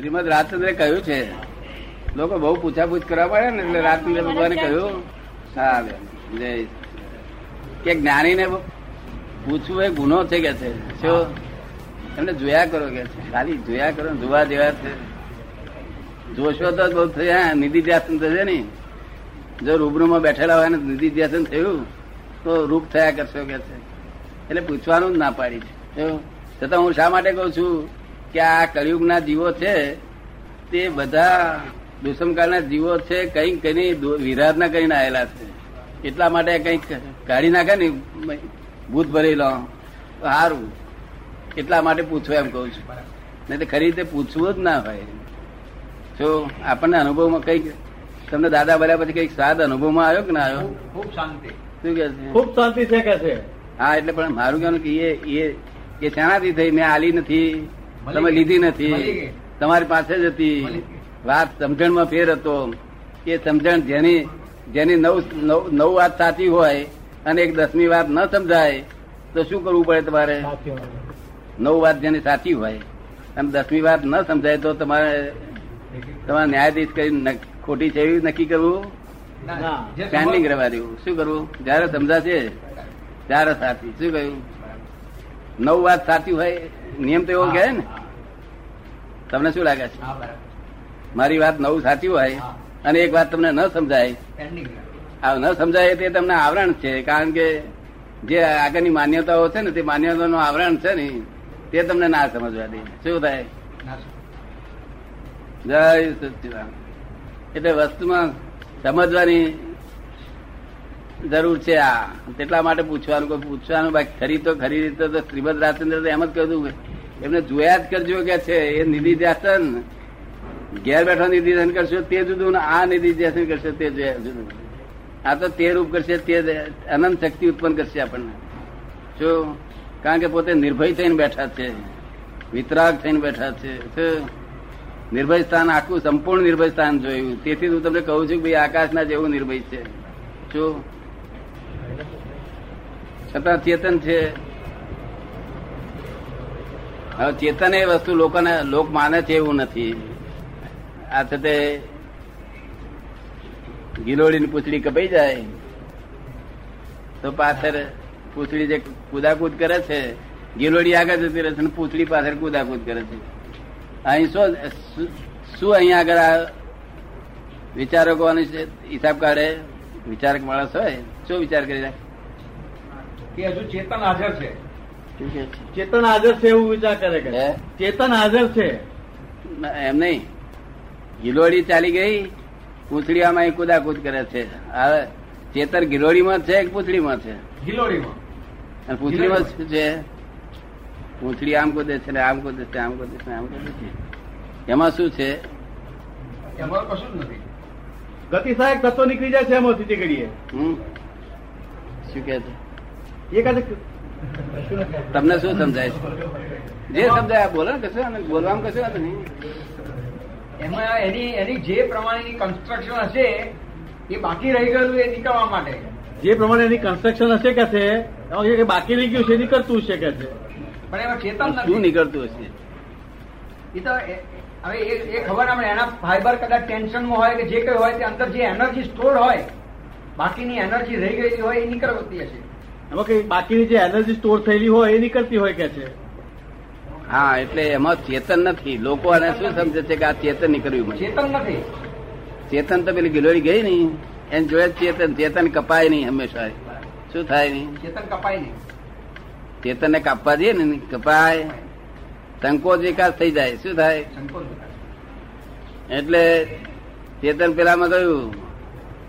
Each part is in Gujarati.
શ્રીમદ રાજચંદ્રે કહ્યું છે. લોકો બહુ પૂછાપૂછ કરવા પડે ને એટલે રાજચંદ્ર ભગવાને કહ્યું. હા જય કે જ્ઞાનીને પૂછવું એ ગુનો છે કે છે? શું? એમને જોયા કરો કે છે. ખાલી જોયા કરો જોવા જેવા છે. જોશો તો બહુ થયા. નિધિ ધ્યાસન થશે ને જો રૂબરૂમાં બેઠેલા હોય ને નિધિ ધ્યાસન થયું તો રૂપ થયા કરશો કે છે? એટલે પૂછવાનું જ ના પાડી. છે? છતાં હું શા માટે કઉ છું? કે આ કળિયુગના જીવો છે તે બધા દુષ્મકાળના જીવો છે કંઈક કઈ વિરાધના કરીને આવેલા છે. એટલા માટે કંઈક કાઢી નાખે ને ભૂત ભરી લો. તો સારું એટલા માટે પૂછવું એમ કઉ છું. નહીં તો ખરી રીતે પૂછવું જ ના હોય. જો આપણને અનુભવમાં કંઈક તમને દાદા ભર્યા પછી કંઈક સ્વાદ અનુભવમાં આવ્યો કે ના આવ્યો? ખૂબ શાંતિ. શું કે છે? ખૂબ શાંતિ છે કે છે? હા એટલે પણ મારું કહેવાનું કે એ એ એ શાણાથી થઈ? મેં આલી નથી. તમે લીધી નથી. તમારી પાસે જ હતી. વાત સમજણમાં ફેર હતો. એ સમજણ જેની જેની નવ નવ નવ વાત સાચી હોય અને એક દસમી વાત ન સમજાય તો શું કરવું પડે તમારે? નવ વાત જેની સાચી હોય અને દસમી વાત ન સમજાય તો તમારે તમારે ન્યાયાધીશ કરી ખોટી છે એવી નક્કી કરવું? સ્ટેન્ડિંગ રહેવા દેવું. શું કરવું? જયારે સમજાશે ત્યારે સાચી. શું કહ્યું? નવ વાત સાચી હોય? નિયમ તો એવો કહે ને. તમને શું લાગે છે? મારી વાત નવું સાચી હોય અને એક વાત તમને ન સમજાય. આ ન સમજાય તે તમને આવરણ છે કારણ કે જે આગળની માન્યતાઓ છે ને તે માન્યતાઓનું આવરણ છે ને તે તમને ના સમજવા દે. શું થાય? જય સચિદાન એટલે વસ્તુમાં સમજવાની જરૂર છે આ. તેટલા માટે પૂછવાનું કોઈ પૂછવાનું બાકી ખરી તો ખરી રીતે તો શ્રીમદ રાજચંદ્ર એમ જ કહ્યું એમને જોયા જ કરજો કે છે, એ નિધિ ધ્યાસન. ઘેર બેઠો નિધિ ધ્યાન કરશો તે જુદું આ નિધિ ધ્યાસન કરશો તે જુદું. આ તો તે રૂપ કરશે, તે અનંત શક્તિ ઉત્પન્ન કરશે આપણને. જો, કારણ કે પોતે નિર્ભય થઈને બેઠા છે, વિતરાગ થઈને બેઠા છે નિર્ભય સ્થાન આખું સંપૂર્ણ નિર્ભય સ્થાન જોયું. તેથી હું તમને કહું છું કે ભાઈ, આકાશના જેવું નિર્ભય છે. જો, છતાં ચેતન છે હવે ચેતન એ વસ્તુ લોકોને લોક માને છે એવું નથી. આ સાથે ગિલોડીની પૂછડી કપાઈ જાય. તો પાછળ પૂછડી જે કુદાકૂદ કરે છે, ગિલોડી આગળ જતી રહે છે અને પૂછડી પાછળ કુદાકૂદ કરે છે. અહીં શું શું અહીંયા આગળ આ વિચારકો હિસાબ કાઢે, વિચારક માણસ હોય, શું વિચાર કરી રાખે? હજુ ચેતન હાજર છે. ચેતન હાજર છે એવું વિચાર કરે કે ચેતન હાજર છે. એમ નહીં. ગિલોડી ચાલી ગઈ પૂંછડી આમાં અહીં કુદાકૂદ કરે છે. હવે ચેતન ગિલોડીમાં છે કે પૂંછડીમાં છે? ગિલોડીમાં. અને પૂંછડીમાં શું છે? પૂંછડી આમ કુદે છે ને આમ કુદે છે આમ કુદે છે આમ કુદે છે. એમાં શું છે? એમાં કશું જ નથી. ગતિ સહાયક તત્વો નીકળી જાય છે એમાંથી તે ઘડીએ. હમ. શું કે છે? એ કહે છે તમને શું સમજાય છે? જે સમજાય બોલો ને કશું બોલવામાં કશું હતું નહીં. એમાં એની એની જે પ્રમાણેની કન્સ્ટ્રક્શન હશે એ બાકી રહી ગયેલું એ નીકળવા માટે. જે પ્રમાણે એની કન્સ્ટ્રક્શન હશે કે છે બાકી રહી ગયું છે એ નીકળતું હશે કે છે? પણ એમાં ચેતન શું નીકળતું હશે? એ તો હવે એ એ ખબર આપણે એના ફાઈબર કદાચ ટેન્શનમાં હોય કે જે કઈ હોય તે અંદર જે એનર્જી સ્ટોર હોય બાકીની એનર્જી રહી ગયેલી હોય એ નીકળતી હશે. એમાં કઈ બાકીની જે એનર્જી સ્ટોર થયેલી હોય એ નીકળતી હોય કે છે? હા એટલે એમાં ચેતન નથી. લોકો આને શું સમજે છે કે આ ચેતન નીકળ્યું ચેતન નથી. ચેતન તો પેલી ગિલોરી ગઈ નહીં. એને જોયે ચેતન. ચેતન કપાય નહીં હંમેશા. શું થાય નહીં? ચેતન કપાય નહીં. ચેતન ને કાપવા દઈએ ને કપાય. સંકોચ વિકાસ થઈ જાય. શું થાય? એટલે ચેતન પેલામાં ગયું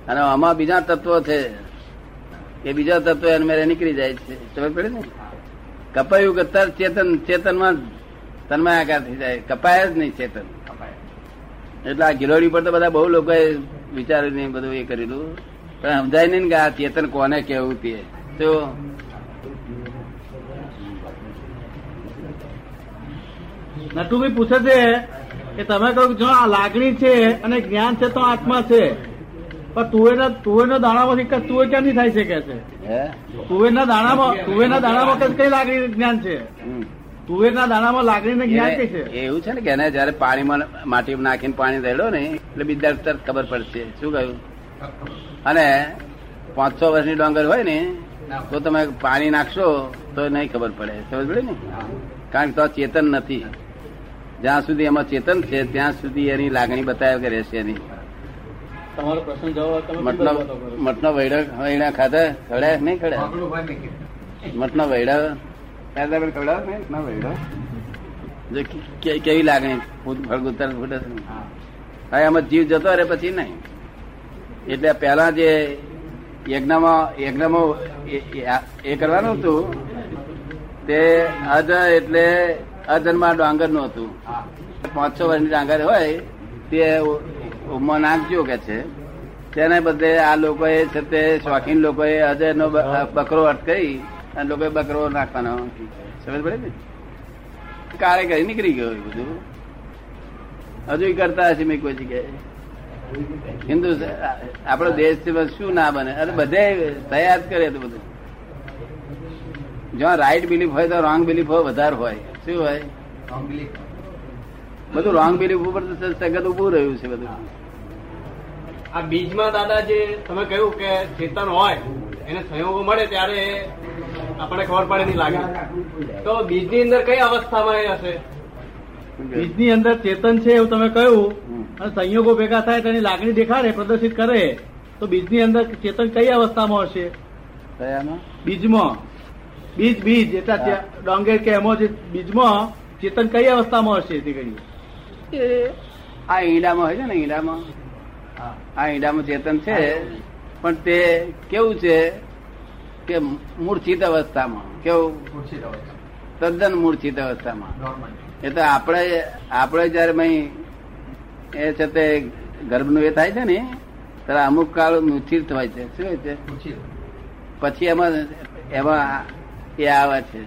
અને આમાં બીજા તત્વો છે. એ બીજા તત્વ એને નીકળી જાય છે. ખબર પડે ને? કપાયું કે તર ચેતન, ચેતનમાં તન્માયાકાર થઈ જાય. કપાય જ નહીં ચેતન. એટલે આ ગિલોડી પર તો બધા બહુ લોકોએ વિચાર્યું બધું એ કરેલું. પણ સમજાય નહીં કે આ ચેતન કોને કેવું તે તો નટુભાઈ પૂછે છે કે તમે કહો જો આ લાગણી છે અને જ્ઞાન છે તો આત્મા છે. પણ તુવેરના તુવેરના દાણામાંથી કઈ તુવેર ક્યાંથી થાય છે કે છે? તુવેરના દાણામાં તુવેરના દાણામાં કઈ લાગણી જ્ઞાન છે. તુવેરના દાણામાં લાગણી ને જ્ઞાન કઈ છે? એવું છે ને કે એને જયારે પાણીમાં માટી નાખીને પાણી રેડો ને એટલે બીજા તરત ખબર પડશે. શું કહ્યું? અને પાંચ છ વર્ષની ડોંગર હોય ને તો તમે પાણી નાખશો તો નહીં ખબર પડે. સમજ પડે ને? કારણ કે તો ચેતન નથી. જ્યાં સુધી એમાં ચેતન છે ત્યાં સુધી એની લાગણી બતાવ્યા કે રહેશે નહીં. તમારો પ્રશ્ન જવાબ મટના વૈડા વૈડા ખાધા ખવડાય નહીં ખવડાય મટના વૈડા ખાધા પણ ખવડાવે નહીં? મટનો વૈડા જો કે- કે- કેવી લાગણી? ફળગુતર ફૂટે હા. એમાં જીવ જતો રહે પછી નહીં. એટલે પેલા જે યજ્ઞમાં યજ્ઞમાં એ- કરવાનું હતું તે અજ એટલે અજન્મા ડાંગરનું હતું. પાંચસો પાંચ છ વર્ષની ડાંગર હોય તે ઉમમાં નાખજો કે છે. તેને બદલે આ લોકોએ છે તે શોખીન લોકોએ અજયનો બકરો અટકાઈ અને લોકોએ બકરો નાખવાનો સમજ પડે ને? કાળે કરી નીકળી ગયો બધું. હજુ કરતા હશે મેં કોઈ જગ્યાએ. હિન્દુ આપણો દેશ શું ના બને? અરે બધે તૈયાર કરે તો બધું. જ્યાં રાઈટ બિલીફ હોય તો રોંગ બિલીફ હોય વધારે હોય. શું હોય. બધું રોંગ બિલીફ ઉપર સગત ઉભું રહ્યું છે બધું. આ બીજમાં દાદા જે તમે કહ્યું કે ચેતન હોય એને સંયોગો મળે ત્યારે આપણે ખબર પડે નહીં લાગે. તો બીજની અંદર કઈ અવસ્થામાં એ હશે? બીજની અંદર ચેતન છે એવું તમે કહ્યું અને સંયોગો ભેગા થાય તેની લાગણી દેખાડે પ્રદર્શિત કરે તો બીજની અંદર ચેતન કઈ અવસ્થામાં હશે? બીજમાં. બીજ બીજ એટલે ડોંગેર કે એમાં જે બીજમાં ચેતન કઈ અવસ્થામાં હશે તે કહ્યું? એ આ ઈંડામાં હોય છે ને ઈંડામાં. આ ઈંડામાં ચેતન છે. પણ તે કેવું છે કે મૂર્છિત અવસ્થામાં કેવું. તદ્દન મૂર્છિત અવસ્થામાં. એ તો આપણે આપણે જયારે એ છે તે ગર્ભનું એ થાય છે ને ત્યારે અમુક કાળ મૂર્છિત હોય છે. શું હોય છે? પછી એમાં એમાં એ આવે છે.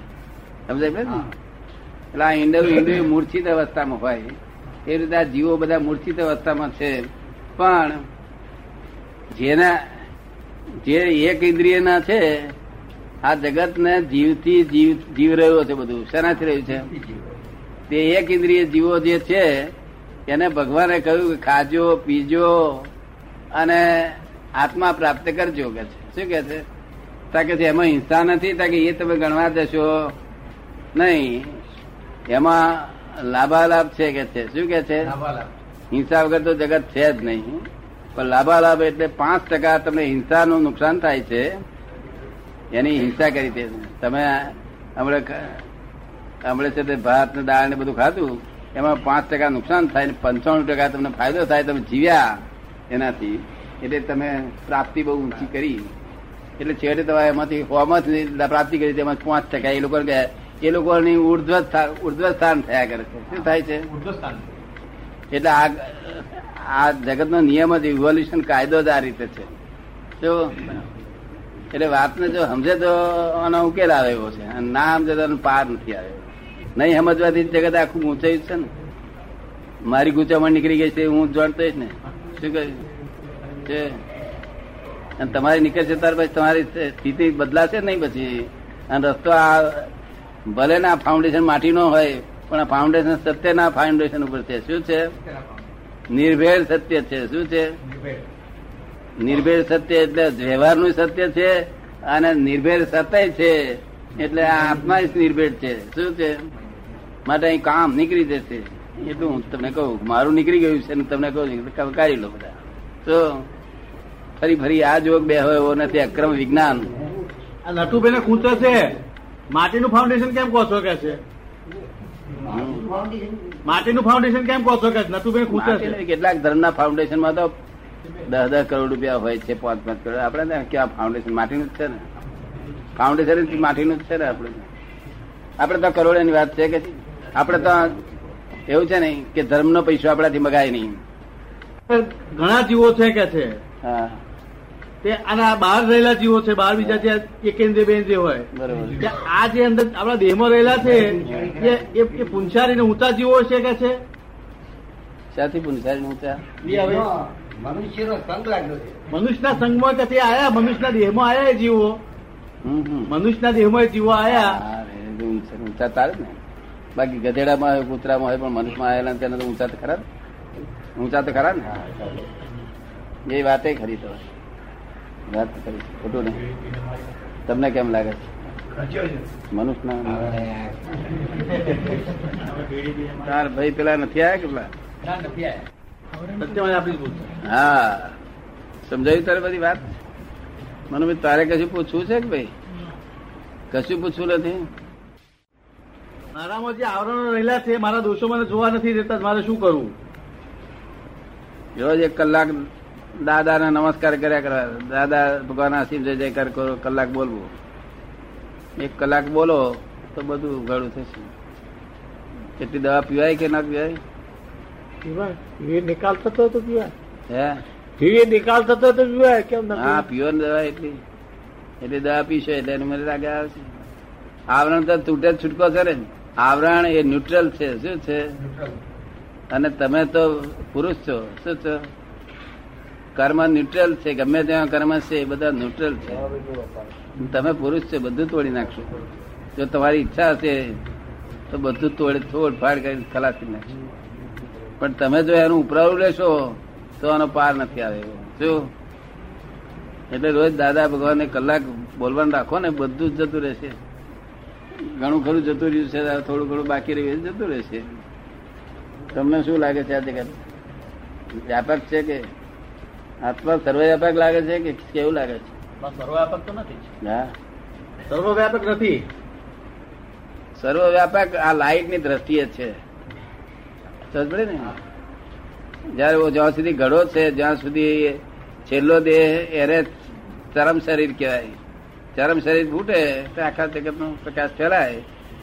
સમજાય ને? એટલે આ ઈંડું ઈંડું મૂર્છિત અવસ્થામાં હોય. એ રીતે આ જીવો બધા મૂર્છિત અવસ્થામાં છે. પણ જેના જે એક ઇન્દ્રિયના છે, આ જગત ને જીવથી જીવ જીવ રહ્યો છે બધું. શેનાથી રહ્યું છે? તે એક ઇન્દ્રિય જીવો જે છે, એને ભગવાને કહ્યું કે ખાજો, પીજો અને આત્મા પ્રાપ્ત કરજો કે છે. શું કે છે? તાકે એમાં હિંસા નથી. તાકે એ તમે ગણવા જશો નહીં. એમાં લાભાલાભ છે કે છે? શું કે છે? લાભાલાભ. હિંસા વગર તો જગત છે જ નહીં. પણ લાભાલાભ એટલે પાંચ ટકા તમને હિંસાનું નુકસાન થાય છે, એની હિંસા કરી તમે હમણે હમણે છે તે ભાત ને દાળ ને બધું ખાધું, એમાં પાંચ ટકા નુકસાન થાય ને પંચાણું ટકા તમને ફાયદો થાય, તમે જીવ્યા એનાથી. એટલે તમે પ્રાપ્તિ બહુ ઊંચી કરી. એટલે છેવટે તમારે એમાંથી હોમાંથી પ્રાપ્તિ કરી તેમાં પાંચ ટકા. એ લોકો એ લોકોની ઉર્ધ્વ ઉર્ધ્વ સ્થાન થયા કરે છે. શું થાય છે? ઉર્ધ્વસ્થાન. એટલે આ આ જગતનો નિયમ જ ઇવોલ્યુશન કાયદો જ આ રીતે છે. જો એટલે વાતને જો સમજે તો આનો ઉકેલ આવે એવો છે. અને ના સમજે તો પાર નથી આવ્યો નહીં સમજવાથી જગત આખું ઊંચાઈ છે ને. મારી ગૂંચામણ નીકળી ગઈ છે હું જાણતો જ ને. શું કહ્યું અને તમારી નીકળશે ત્યાર પછી તમારી સ્થિતિ બદલાશે નહીં પછી. અને રસ્તો આ ભલે ના ફાઉન્ડેશન માટીનો હોય પણ આ ફાઉન્ડેશન સત્યના ફાઉન્ડેશન ઉપર છે. શું છે? નિર્ભેળ સત્ય છે. શું છે? નિર્ભેળ સત્ય એટલે વ્યવહારનું સત્ય છે અને નિર્ભેળ સત્ય છે એટલે આત્મા જ નિર્ભેળ છે. શું છે? માટે અહીં કામ નીકળી જશે. એટલું હું તમને કહું. મારું નીકળી ગયું છે તમને કહું કાઢી લો બધા. તો ફરી ફરી આ જોગ બે હોય એવો નથી. અક્રમ વિજ્ઞાન. નટુભાઈ ખૂંચે છે. માટીનું ફાઉન્ડેશન કેમ કહો છો કે છે? માટીનું ફાઉન્ડેશન કેમ કહો છો? કે ખૂંચે છે કેટલાક ધર્મના ફાઉન્ડેશનમાં તો દસ દસ કરોડ રૂપિયા હોય છે પાંચ પાંચ કરોડ. આપણે ક્યાં ફાઉન્ડેશન માટીનું જ છે ને. ફાઉન્ડેશન માટીનું જ છે ને આપણે આપણે તો કરોડોની વાત છે કે આપણે તો એવું છે ને કે ધર્મનો પૈસો આપણાથી મગાય નહીં. ઘણા જીવો છે કે છે? હા. તે અને બહાર રહેલા જીવો છે બહાર બીજા જે એકેન્દ્રિય બેન્દ્રિય હોય. બરોબર. કે આ જે અંદર આપણા દેહમાં રહેલા છે એ પુંછારી ને ઊંચા જીવો છે કે છે? શાથી પુનસારી ઊંચા? મનુષ્યનો સંગ લાગ્યો છે. મનુષ્યના સંઘમાં કે તે આયા? મનુષ્યના દેહમાં આયા એ જીવો? મનુષ્યના દેહમાં એ જીવો આયા? ઊંચા ઊંચા તારે ને. બાકી ગધેડામાં હોય કૂતરામાં હોય પણ મનુષ્યમાં આવેલા તેના તો ઊંચા તો ખરા ઊંચા તો ખરા ને. એ વાતે ખરી તો. વાત કરી. ખોટું નહીં તમને કેમ લાગે છે? મનુષ્ય તાર ભાઈ પેલા નથી આવ્યા કે પેલા? ના, નથી આયા. સત્યવાદી આપણી ભૂલ છે. હા. સમજાયું તારે બધી વાત? મને તારે કશું પૂછવું છે કે ભાઈ? કશું પૂછવું નથી? મારામાં જે આવરણો રહેલા છે મારા દોષો મને જોવા નથી દેતા મારે શું કરવું? રોજ એક કલાક દાદાને નમસ્કાર કર્યા કરવા દાદા ભગવાન અસીમ જય જયકાર કરો. કલાક બોલવું. એક કલાક બોલો તો બધું ઘડું થશે. કેટલી દવા પીવાય કે ના પીવાય? નિકાલ થતો તો પીવાય. હે? એ નિકાલ થતો તો પીવાય. કેમ હા પીવો ને દવા એટલી. એટલી દવા પીશો એટલે એની મને લાગે આવશે આવરણ તો તૂટે જ છૂટકો છે ને. આવરણ એ ન્યુટ્રલ છે. શું છે? અને તમે તો પુરુષ છો. શું છો? કર્મ ન્યુટ્રલ છે ગમે ત્યાં કર્મ છે, એ બધા ન્યુટ્રલ છે. તમે પુરુષ છે, બધું તોડી નાખશો. જો તમારી ઈચ્છા હશે, તો બધું તોડે, તોડ, ફાડ કરી ખલાસ નાખશો. પણ તમે જો એનું ઉપરાવું લેશો, તો આનો પાર નથી આવે શું એટલે રોજ દાદા ભગવાનને કલાક બોલવાનું રાખો ને, બધું જ જતું રહેશે. ઘણું ખરું જતું રહ્યું છે થોડું ઘણું બાકી રહ્યું જતું રહેશે. તમને શું લાગે છે આ જગત? વ્યાપક છે કે આત્મા સર્વવ્યાપક લાગે છે કે કેવું લાગે છે? સર્વવ્યાપક તો નથી હા સર્વવ્યાપક નથી. સર્વવ્યાપક આ લાઈટની દ્રષ્ટિએ છે. સમજ ને? જયારે જ્યાં સુધી ઘડો છે જ્યાં સુધી છેલ્લો દેહ એને ચરમ શરીર કહેવાય. ચરમ શરીર ફૂટે તો આખા જગત નો પ્રકાશ ફેલાય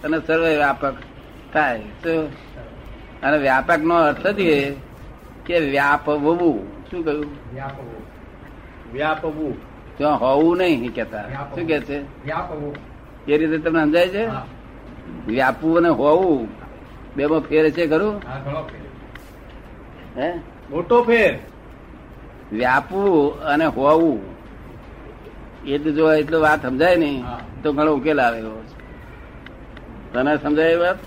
અને સર્વ વ્યાપક થાય. તો અને વ્યાપક નો અર્થ જ એ કે વ્યાપવું શું કહ્યું? વ્યાપવું. ત્યાં હોવું નહીં કેતા શું કે છે? વ્યાપવો. એ રીતે તમને સમજાય છે. વ્યાપવું અને હોવું બે માં ફેર છે ખરું? હા, મોટો ફેર. વ્યાપવું અને હોવું એ તો જો એટલો વાત સમજાય નહીં તો ઘણો ઉકેલ આવે એવો. તને સમજાય એ વાત?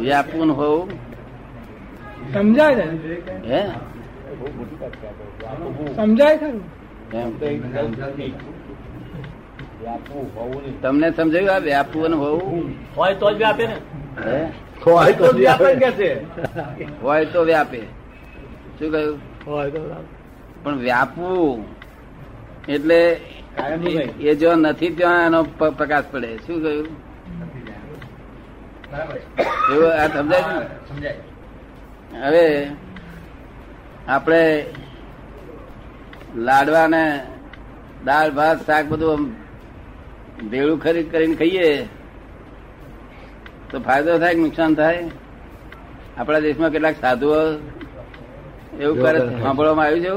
વ્યાપવું ને હોવું. સમજાય હે? સમજાય ખરું? તમને સમજાયું આ વ્યાપવું અને હોવું? હોય તો જ વ્યાપે ને. હોય તો વ્યાપે કે છે? હોય તો વ્યાપે. શું કહ્યું? હોય તો પણ વ્યાપવું એટલે એ જો નથી ત્યાં એનો પ્રકાશ પડે. શું કહ્યું? એવું આ સમજાય છે ને? સમજાય. હવે આપણે લાડવા ને દાળ, ભાત, શાક બધું ભેળું ખરીદ કરીને ખાઈએ, તો ફાયદો થાય કે નુકસાન થાય? આપણા દેશમાં કેટલાક સાધુઓ એવું કરે સાંભળવામાં આવ્યું છે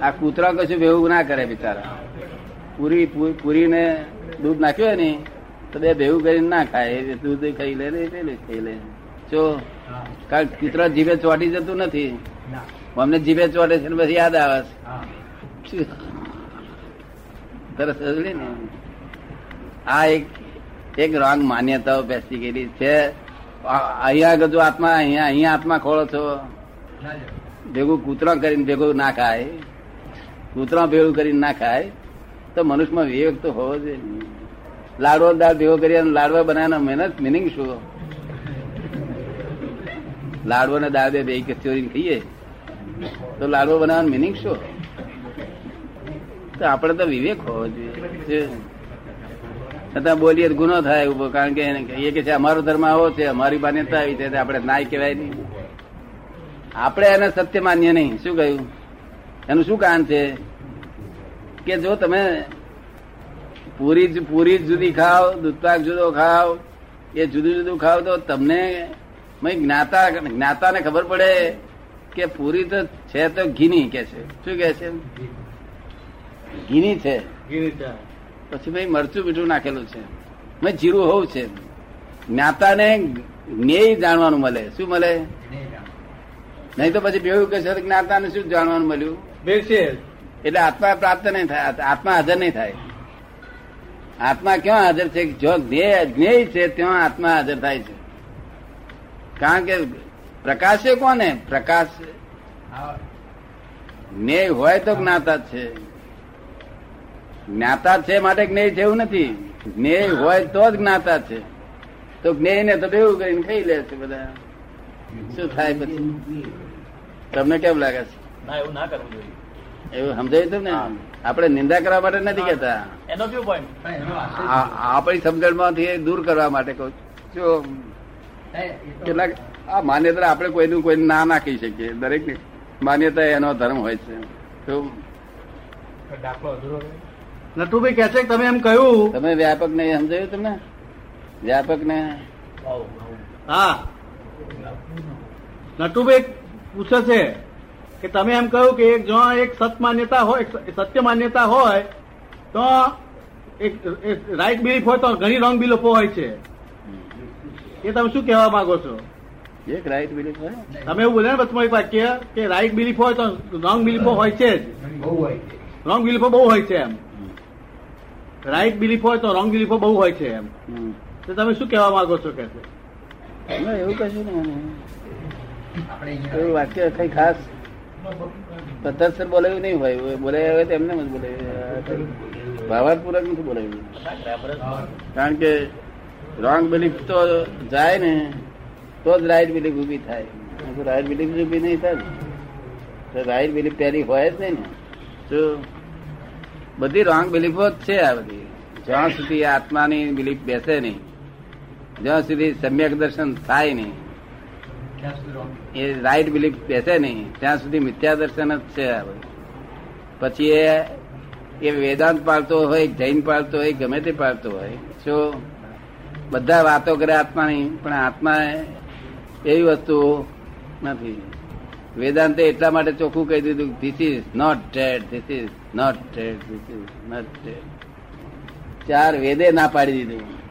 આ- કૂતરા કશું ભેવું ના કરે બિચારા. પૂરી પૂરીને દૂધ નાખ્યું હોય ને, તો બે ભેવું કરીને ના ખાય. દૂધ ખાઈ લે ને ખાઈ લે. જો કારણ કૂતરા જીભે ચોટી જતું નથી. અમને જીભે ચોટે છે પછી યાદ આવે છે. શું? ને. આ એક એક રોંગ માન્યતાઓ બેસી ગયેલી છે. અહીંયા આગળ જો આત્મા અહીંયા અહીંયા આત્મા ખોળો છો. ભેગું કૂતરા કરીને ભેગું ના ખાય. કૂતરા ભેગું કરીને ના ખાય. તો મનુષ્યમાં વિવેક તો હોવો જોઈએ. લાડવો દાળ ભેગો કરી લાડવા બનાવવાનો મહેનત મિનિંગ શું? લાડવો ને દાળ બે બે કચોરી ખાઈએ. તો લાડવો બનાવવાનું મિનિંગ શું? તો આપણે તો વિવેક હોવો જોઈએ છતાં બોલીએ ગુનો થાય ઊભો કારણ કે એ કે છે, અમારો ધર્મ આવો છે, અમારી માન્યતા આવી છે આપણે નાય કહેવાય નહીં. આપણે એને સત્ય માન્ય નહીં. શું કહ્યું? એનું શું કારણ છે? કે જો તમે પૂરી પૂરી જુદી ખાવ દૂધપાક જુદો ખાઓ, એ જુદું જુદું ખાઓ, તો તમને જ્ઞાતા જ્ઞાતાને ખબર પડે કે પૂરી તો છે તો ઘીની કે છે. શું કે છે? ઘીની છે. પછી ભાઈ મરચું મીઠું નાખેલું છે. મેં જીરું હોવું છે. જ્ઞાતાને જ્ઞેય જાણવાનું મળે. શું મળે? નહીં તો પછી બેવું કે છે જ્ઞાતાને શું જાણવાનું મળ્યું? બેસે. એટલે આત્મા પ્રાપ્ત નહીં થાય. આત્મા હાજર નહીં થાય. આત્મા ક્યાં હાજર છે? જો જ્ઞેય જ્ઞેય છે ત્યાં આત્મા હાજર થાય છે. કારણ કે પ્રકાશ કોને? પ્રકાશ. જ્ઞેય હોય તો જ્ઞાતા છે. જ્ઞાતા છે માટે જ્ઞેય છે એવું નથી. જ્ઞેય હોય તો જ જ્ઞાતા છે. તો જ્ઞેય ને તો બેવું કરીને ખાઈ લે છે બધા. શું થાય પછી? તમને કેમ લાગે છે? ના એવું ના કરવું જોઈએ. એવું સમજાયું તું ને આપણે નિંદા કરવા માટે નથી કેતા એનો કયો પોઈન્ટ આપણી સમજણમાંથી દૂર કરવા માટે કહું છું. કેટલાક આ માન્યતા આપણે કોઈનું કોઈ ના ના કહી શકીએ. દરેક માન્યતા એનો ધર્મ હોય છે. તો નટુભાઈ કે છે કે તમે એમ કહ્યું. તમે વ્યાપક ને સમજાયું તમને? વ્યાપક ને? હા. નટુભાઈ પૂછે છે કે તમે એમ કહ્યું કે એક જો એક સત માન્યતા હોય સત્ય માન્યતા હોય તો એક રાઈટ બિલીફ હોય તો ઘણી રોંગ બિલીફો હોય છે. એ તમે શું કહેવા માંગો છો? એક રાઈટ બિલીફ હોય. તમે એવું બોલ્યા ને એક વાક્ય કે રાઈટ બિલીફ હોય તો રોંગ બિલીફો હોય છે જ. બહુ રોંગ બિલીફો બહુ હોય છે એમ. રાઈટ બિલીફ હોય તો રોંગ બિલીફો બહુ હોય છે એમ. તો તમે શું કહેવા માંગો છો કે એવું કશું ને એવું વાક્ય કઈ ખાસ પદ્ધતસર બોલાવ્યું નહીં હોય. બોલાવ્યા બોલાયું હોય તો એમને જ બોલાયું ભાવાર્થપૂર્વક નથી બોલાવ્યું. કારણ કે રોંગ બિલીફ તો જાય ને તો જ રાઈટ બિલીફ ઊભી થાય રાઈટ બિલીફ ઊભી નહીં થાય તો રાઈટ બિલીફ પહેલી હોય જ નહીં ને તો બધી રોંગ બિલીફો જ છે આ બધી જ્યાં સુધી આત્માની બિલીફ બેસે નહીં જ્યાં સુધી સમ્યક દર્શન થાય નહીં. એ રાઈટ બિલીફ બેસે નહીં ત્યાં સુધી મિથ્યા દર્શન જ છે આ બધું. પછી એ એ વેદાંત પાળતો હોય જૈન પાળતો હોય ગમે તે પાળતો હોય જો બધા વાતો કરે આત્માની, પણ આત્મા એવી વસ્તુ નથી. વેદાંતે એટલા માટે ચોખ્ખું કહી દીધું this is not dead this is not dead this is not dead ચાર વેદે ના પાડી દીધું.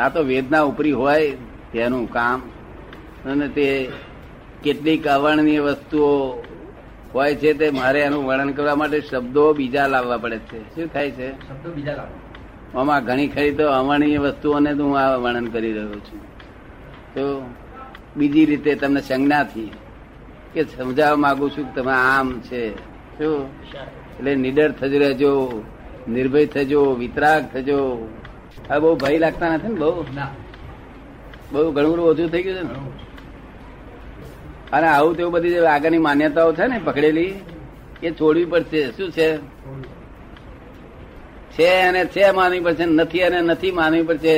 આ તો વેદના ઉપરી હોય તેનું કામ. અને તે કેટલીક અવર્ણનીય વસ્તુઓ હોય છે તે મારે એનું વર્ણન કરવા માટે શબ્દો બીજા લાવવા પડે છે. શું થાય છે? શબ્દો બીજા લાવો આમાં ઘણી ખરી તો અવર્ણનીય વસ્તુઓને હું આ વર્ણન કરી રહ્યો છું. તો બીજી રીતે તમને સંજ્ઞાથી કે સમજાવવા માંગુ છું કે તમે આમ છે. શું એટલે નિડર થજ રહેજો નિર્ભય થજો વિતરાગ થજો. આ બહુ ભય લાગતા નથી ને બહુ? બહુ ઘણું બધું ઓછું થઈ ગયું છે ને? અને આવું તેવું બધી જે આગળની માન્યતાઓ છે ને પકડેલી એ છોડવી પડશે. શું છે? છે અને છે માનવી પડશે નથી અને નથી માનવી પડશે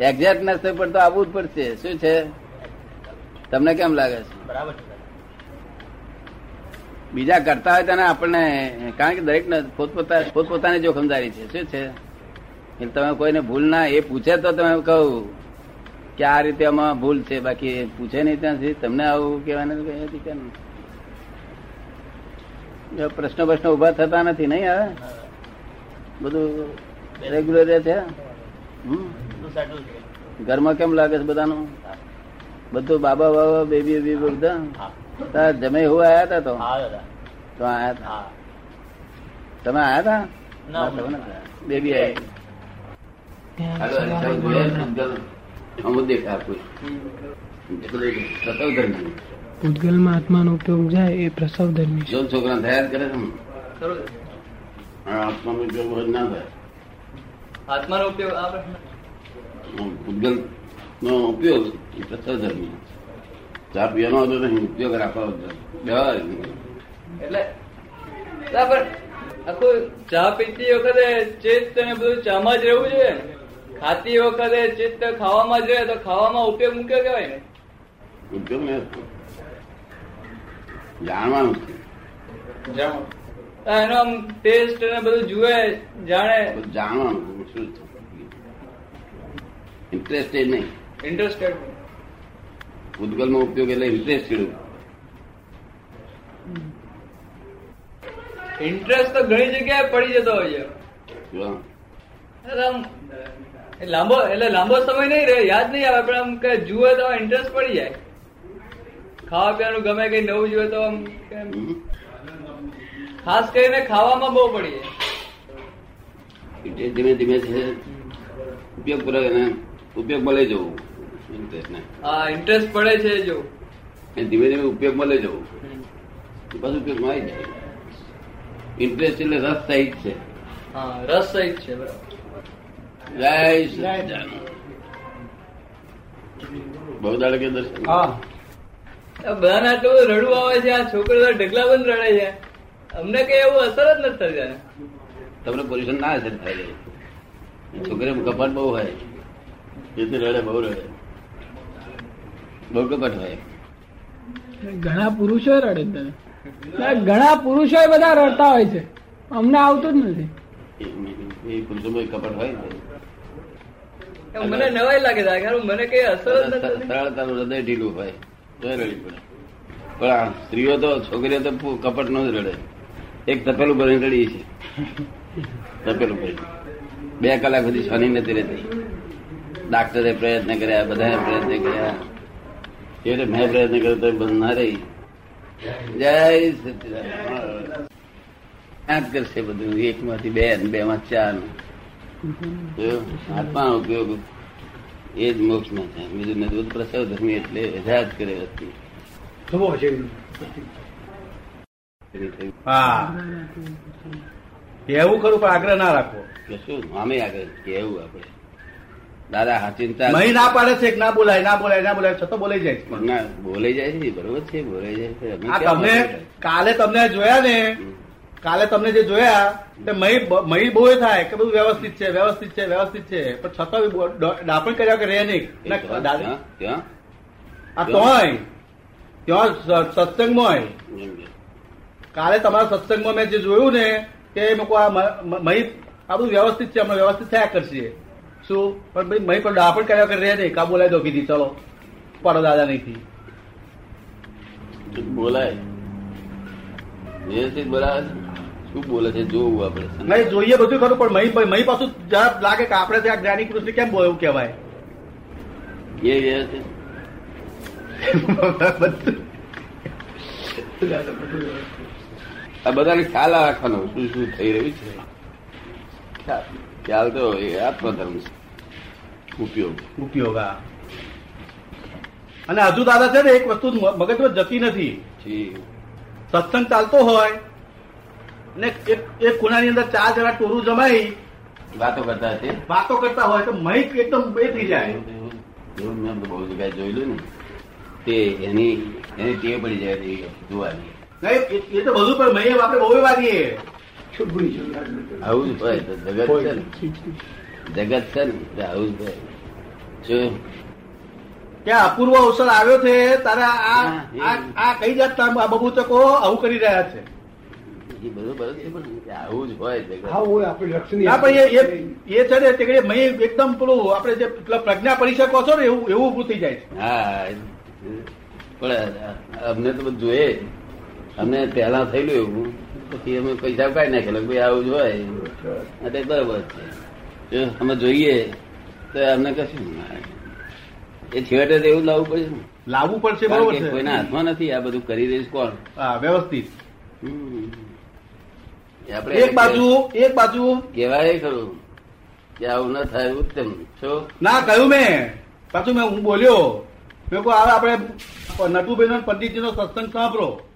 એક્ઝેક્ટનેસ પર તો આવવું જ પડશે. શું છે? તમને કેમ લાગે છે? બરાબર બીજા કરતા હોય તેને આપણને કારણ કે દરેક પોતપોતા પોતપોતાની જોખમદારી છે. શું છે? એટલે તમે કોઈને ભૂલ ના એ પૂછે તો તમે કહું કે આ રીતે આમાં ભૂલ છે. બાકી પૂછે નહીં ત્યાં સુધી તમને આવું કહેવાનું કઈ નથી. જો પ્રશ્નો પ્રશ્નો ઊભા થતા નથી નહીં હવે? બધું રેગ્યુલર રહે છે ઘરમાં કેમ લાગે છે બધાનું? બધું બાબા બાબા બેબી બેબી બધા? હા. જમે હું આયા હતા તો? તો આયા હતા તમે આયા હતા. બેબી આવી આત્માનો ઉપયોગ જાય એ પ્રસવ ધર્મી જો છોકરા થયા કરે છે આત્માનો ઉપયોગ ના થાય. આત્માનો ઉપયોગ આ પ્રશ્ન. નો ઉપયોગ એ પ્રસવ ધર્મી ચા પીવાનો હતો નહીં ઉપયોગ રાખવાનો. એટલે બરાબર આખું ચા પીતી વખતે ચિત્ત ને બધું ચામાં જ રહેવું જોઈએ. ખાતી વખતે ચિત્ત ખાવામાં જ રહે તો ખાવામાં ઉપયોગ મૂક્યો કેવાય ને? ઉપયોગ ને. જાણવાનું છે. આ એનો આમ ટેસ્ટ ને બધું જુએ જાણે. જાણવાનું શું ઇન્ટરેસ્ટેડ નહીં. ઇન્ટરેસ્ટેડ ઉદગલનો ઉપયોગ એટલે ઇન્ટરેસ્ટેડ ઇન્ટરેસ્ટ તો ઘણી જગ્યાએ પડી જતો હોય છે. લાંબો એટલે લાંબો સમય નહીં રહે યાદ નહીં આવે પણ આમ કે જુએ તો ઇન્ટરેસ્ટ પડી જાય. ખાવા પીવાનું ગમે કઈ નવું જુએ તો આમ કેમ ખાસ કરીને ખાવામાં બહુ પડી એટલે ધીમે ધીમે છે. ઉપયોગ પૂર્વક એને ઉપયોગ મળે જવું. ઇન્ટરેસ્ટ હા ઇન્ટરેસ્ટ પડે છે જો. એ ધીમે ધીમે ઉપયોગ મળે જવું. બસ ઉપયોગમાં મળી જાય. ઇન્ટરેસ્ટ એટલે રસ સહિત છે. હા રસ સહિત છે બરાબર. જય સચ્ચિદાનંદ. બહુ દાડે કે દર્શન. હા. આ બધાને આટલું રડવું આવે છે આ છોકરો ઢગલા બંધ રડે છે. અમને કઈ એવું અસર જ નથી થઈ જાય તમને પોલ્યુશન ના અસર થાય છોકરી કપટ બહુ હોય. એટલે રડે બહુ રડે. બહુ કપાટ હોય. ઘણા પુરુષો રડે ઘણા પુરુષો બધા રડતા હોય છે. અમને આવતું જ નથી. એ- પુરુષો કપટ હોય ને. મને નવાઈ લાગે છે. મને કઈ અસર જ નથી થતી. સરળતાનું હૃદય ઢીલું હોય. તો રડી પડે. પણ સ્ત્રીઓ તો છોકરીઓ તો કપટ નો જ રડે. એક તપેલું ભરીને રડી છે. તપેલું ભરી. બે કલાક સુધી શની નથી રહેતી. ડાક્ટરે પ્રયત્ન કર્યા, બધાએ પ્રયત્ન કર્યા. એટલે મેં પ્રયત્ન કર્યો તો બંધ ના રહી. જય જ કરશે બધું. એક માંથી બે બે માં ચાર? આત્માનો ઉપયોગ એ જ મોક્ષમાં છે બીજું બધું પ્રસવ ધર્મી એટલે જ કરે હતી હા. એવું ખરું પણ આગ્રહ ના રાખવો શું? આમે આગળ કેવું આપણે? દાદા હાચિંતા મહી ના પાડે છે ના બોલાય ના બોલાય ના બોલાય છતાં બોલાઈ જાય છે. ના બોલાઈ જાય છે બરોબર છે બોલાઈ જાય છે. તમને કાલે તમને જોયા ને કાલે તમને જે જોયા તે મહી મહી બહુ થાય કે બધું વ્યવસ્થિત છે વ્યવસ્થિત છે વ્યવસ્થિત છે. પણ છતાં ડાપણ કર્યા કે રહે નહીં. દાદા. આ તોય ત્યાં સત્સંગમાં કે. કાલે તમારા સત્સંગમાં મેં જે જોયું ને કે એ લોકો આ મહી આ બધું વ્યવસ્થિત છે હમણાં વ્યવસ્થિત થયા કરશે. શું? પણ ભાઈ મહી પણ ડાપણ કર્યા કે રહે નહીં. કા બોલાય દો કીધી ચલો પડો દાદા નહીં બોલાય. વ્યવસ્થિત બોલાવે? શું બોલે છે જોવું આપણે. નહીં જોઈએ બધું ખરું પણ મહી મહી પાછું જરા લાગે કે આપણે ત્યાં જ્ઞાની પુરુષ કેમ બોલ એવું કહેવાય? એ વ્યવસ્થિત. બધું આ બધાને ખ્યાલ રાખવાનો શું શું થઈ રહ્યું છે. ખ્યાલ- તો એ આત્મધર્મ છે. ઉપયોગ. ઉપયોગ આ અને હજુ દાદા છે ને એક વસ્તુ મગજમાં જતી નથી. સત્સંગ ચાલતો હોય ને એક ખૂણાની અંદર ચાર જણા ટોરું જમાઈ વાતો કરતા હશે? વાતો કરતા હોય તો મહી એકદમ બે થઈ જાય. એવું મેં બહુ જગ્યાએ જોયેલું ને. તે એની એની ટેવ પડી જાય જોવાની. નહીં, એ- તો બધું પણ મહી આપણે બહુ વાગીએ. આવું જ હોય તો જગત છે ને? જગત છે ને? આવું જ. હોય શું કે અપૂર્વ અવસર આવ્યો છે તારે આ કઈ જાતના આ બબૂચકો આવું કરી રહ્યા છે? આવું જ હોય પણ એ છે ને તે મહી એકદમ પેલું આપણે જે પ્રજ્ઞા પડી શકો છો ને એવું એવું ઊભું થઈ જાય છે. હા પણ અમને તો બધું જોઈએ. અમને પહેલા થયેલું એવું. પછી અમે પૈસા કાઢી નાખેલા ભાઈ આવું જ હોય. એટલે બરોબર છે. જો અમે જોઈએ તો અમને કશું એ છેવટે તો એવું લાવવું પડે લાવવું પડશે બરોબર છે. કોઈના હાથમાં નથી આ બધું કરી દઈશ કોણ? હા વ્યવસ્થિત. આપણે એક બાજુ એક બાજુ. કહેવાય ખરું કે આવું ન થાય ઉત્તમ. છો? ના કહ્યું મેં. પાછું મેં હું બોલ્યો. મેં કહું હવે આપણે નટુભાઈ પંડિતજી નો સત્સંગ સાંભળો.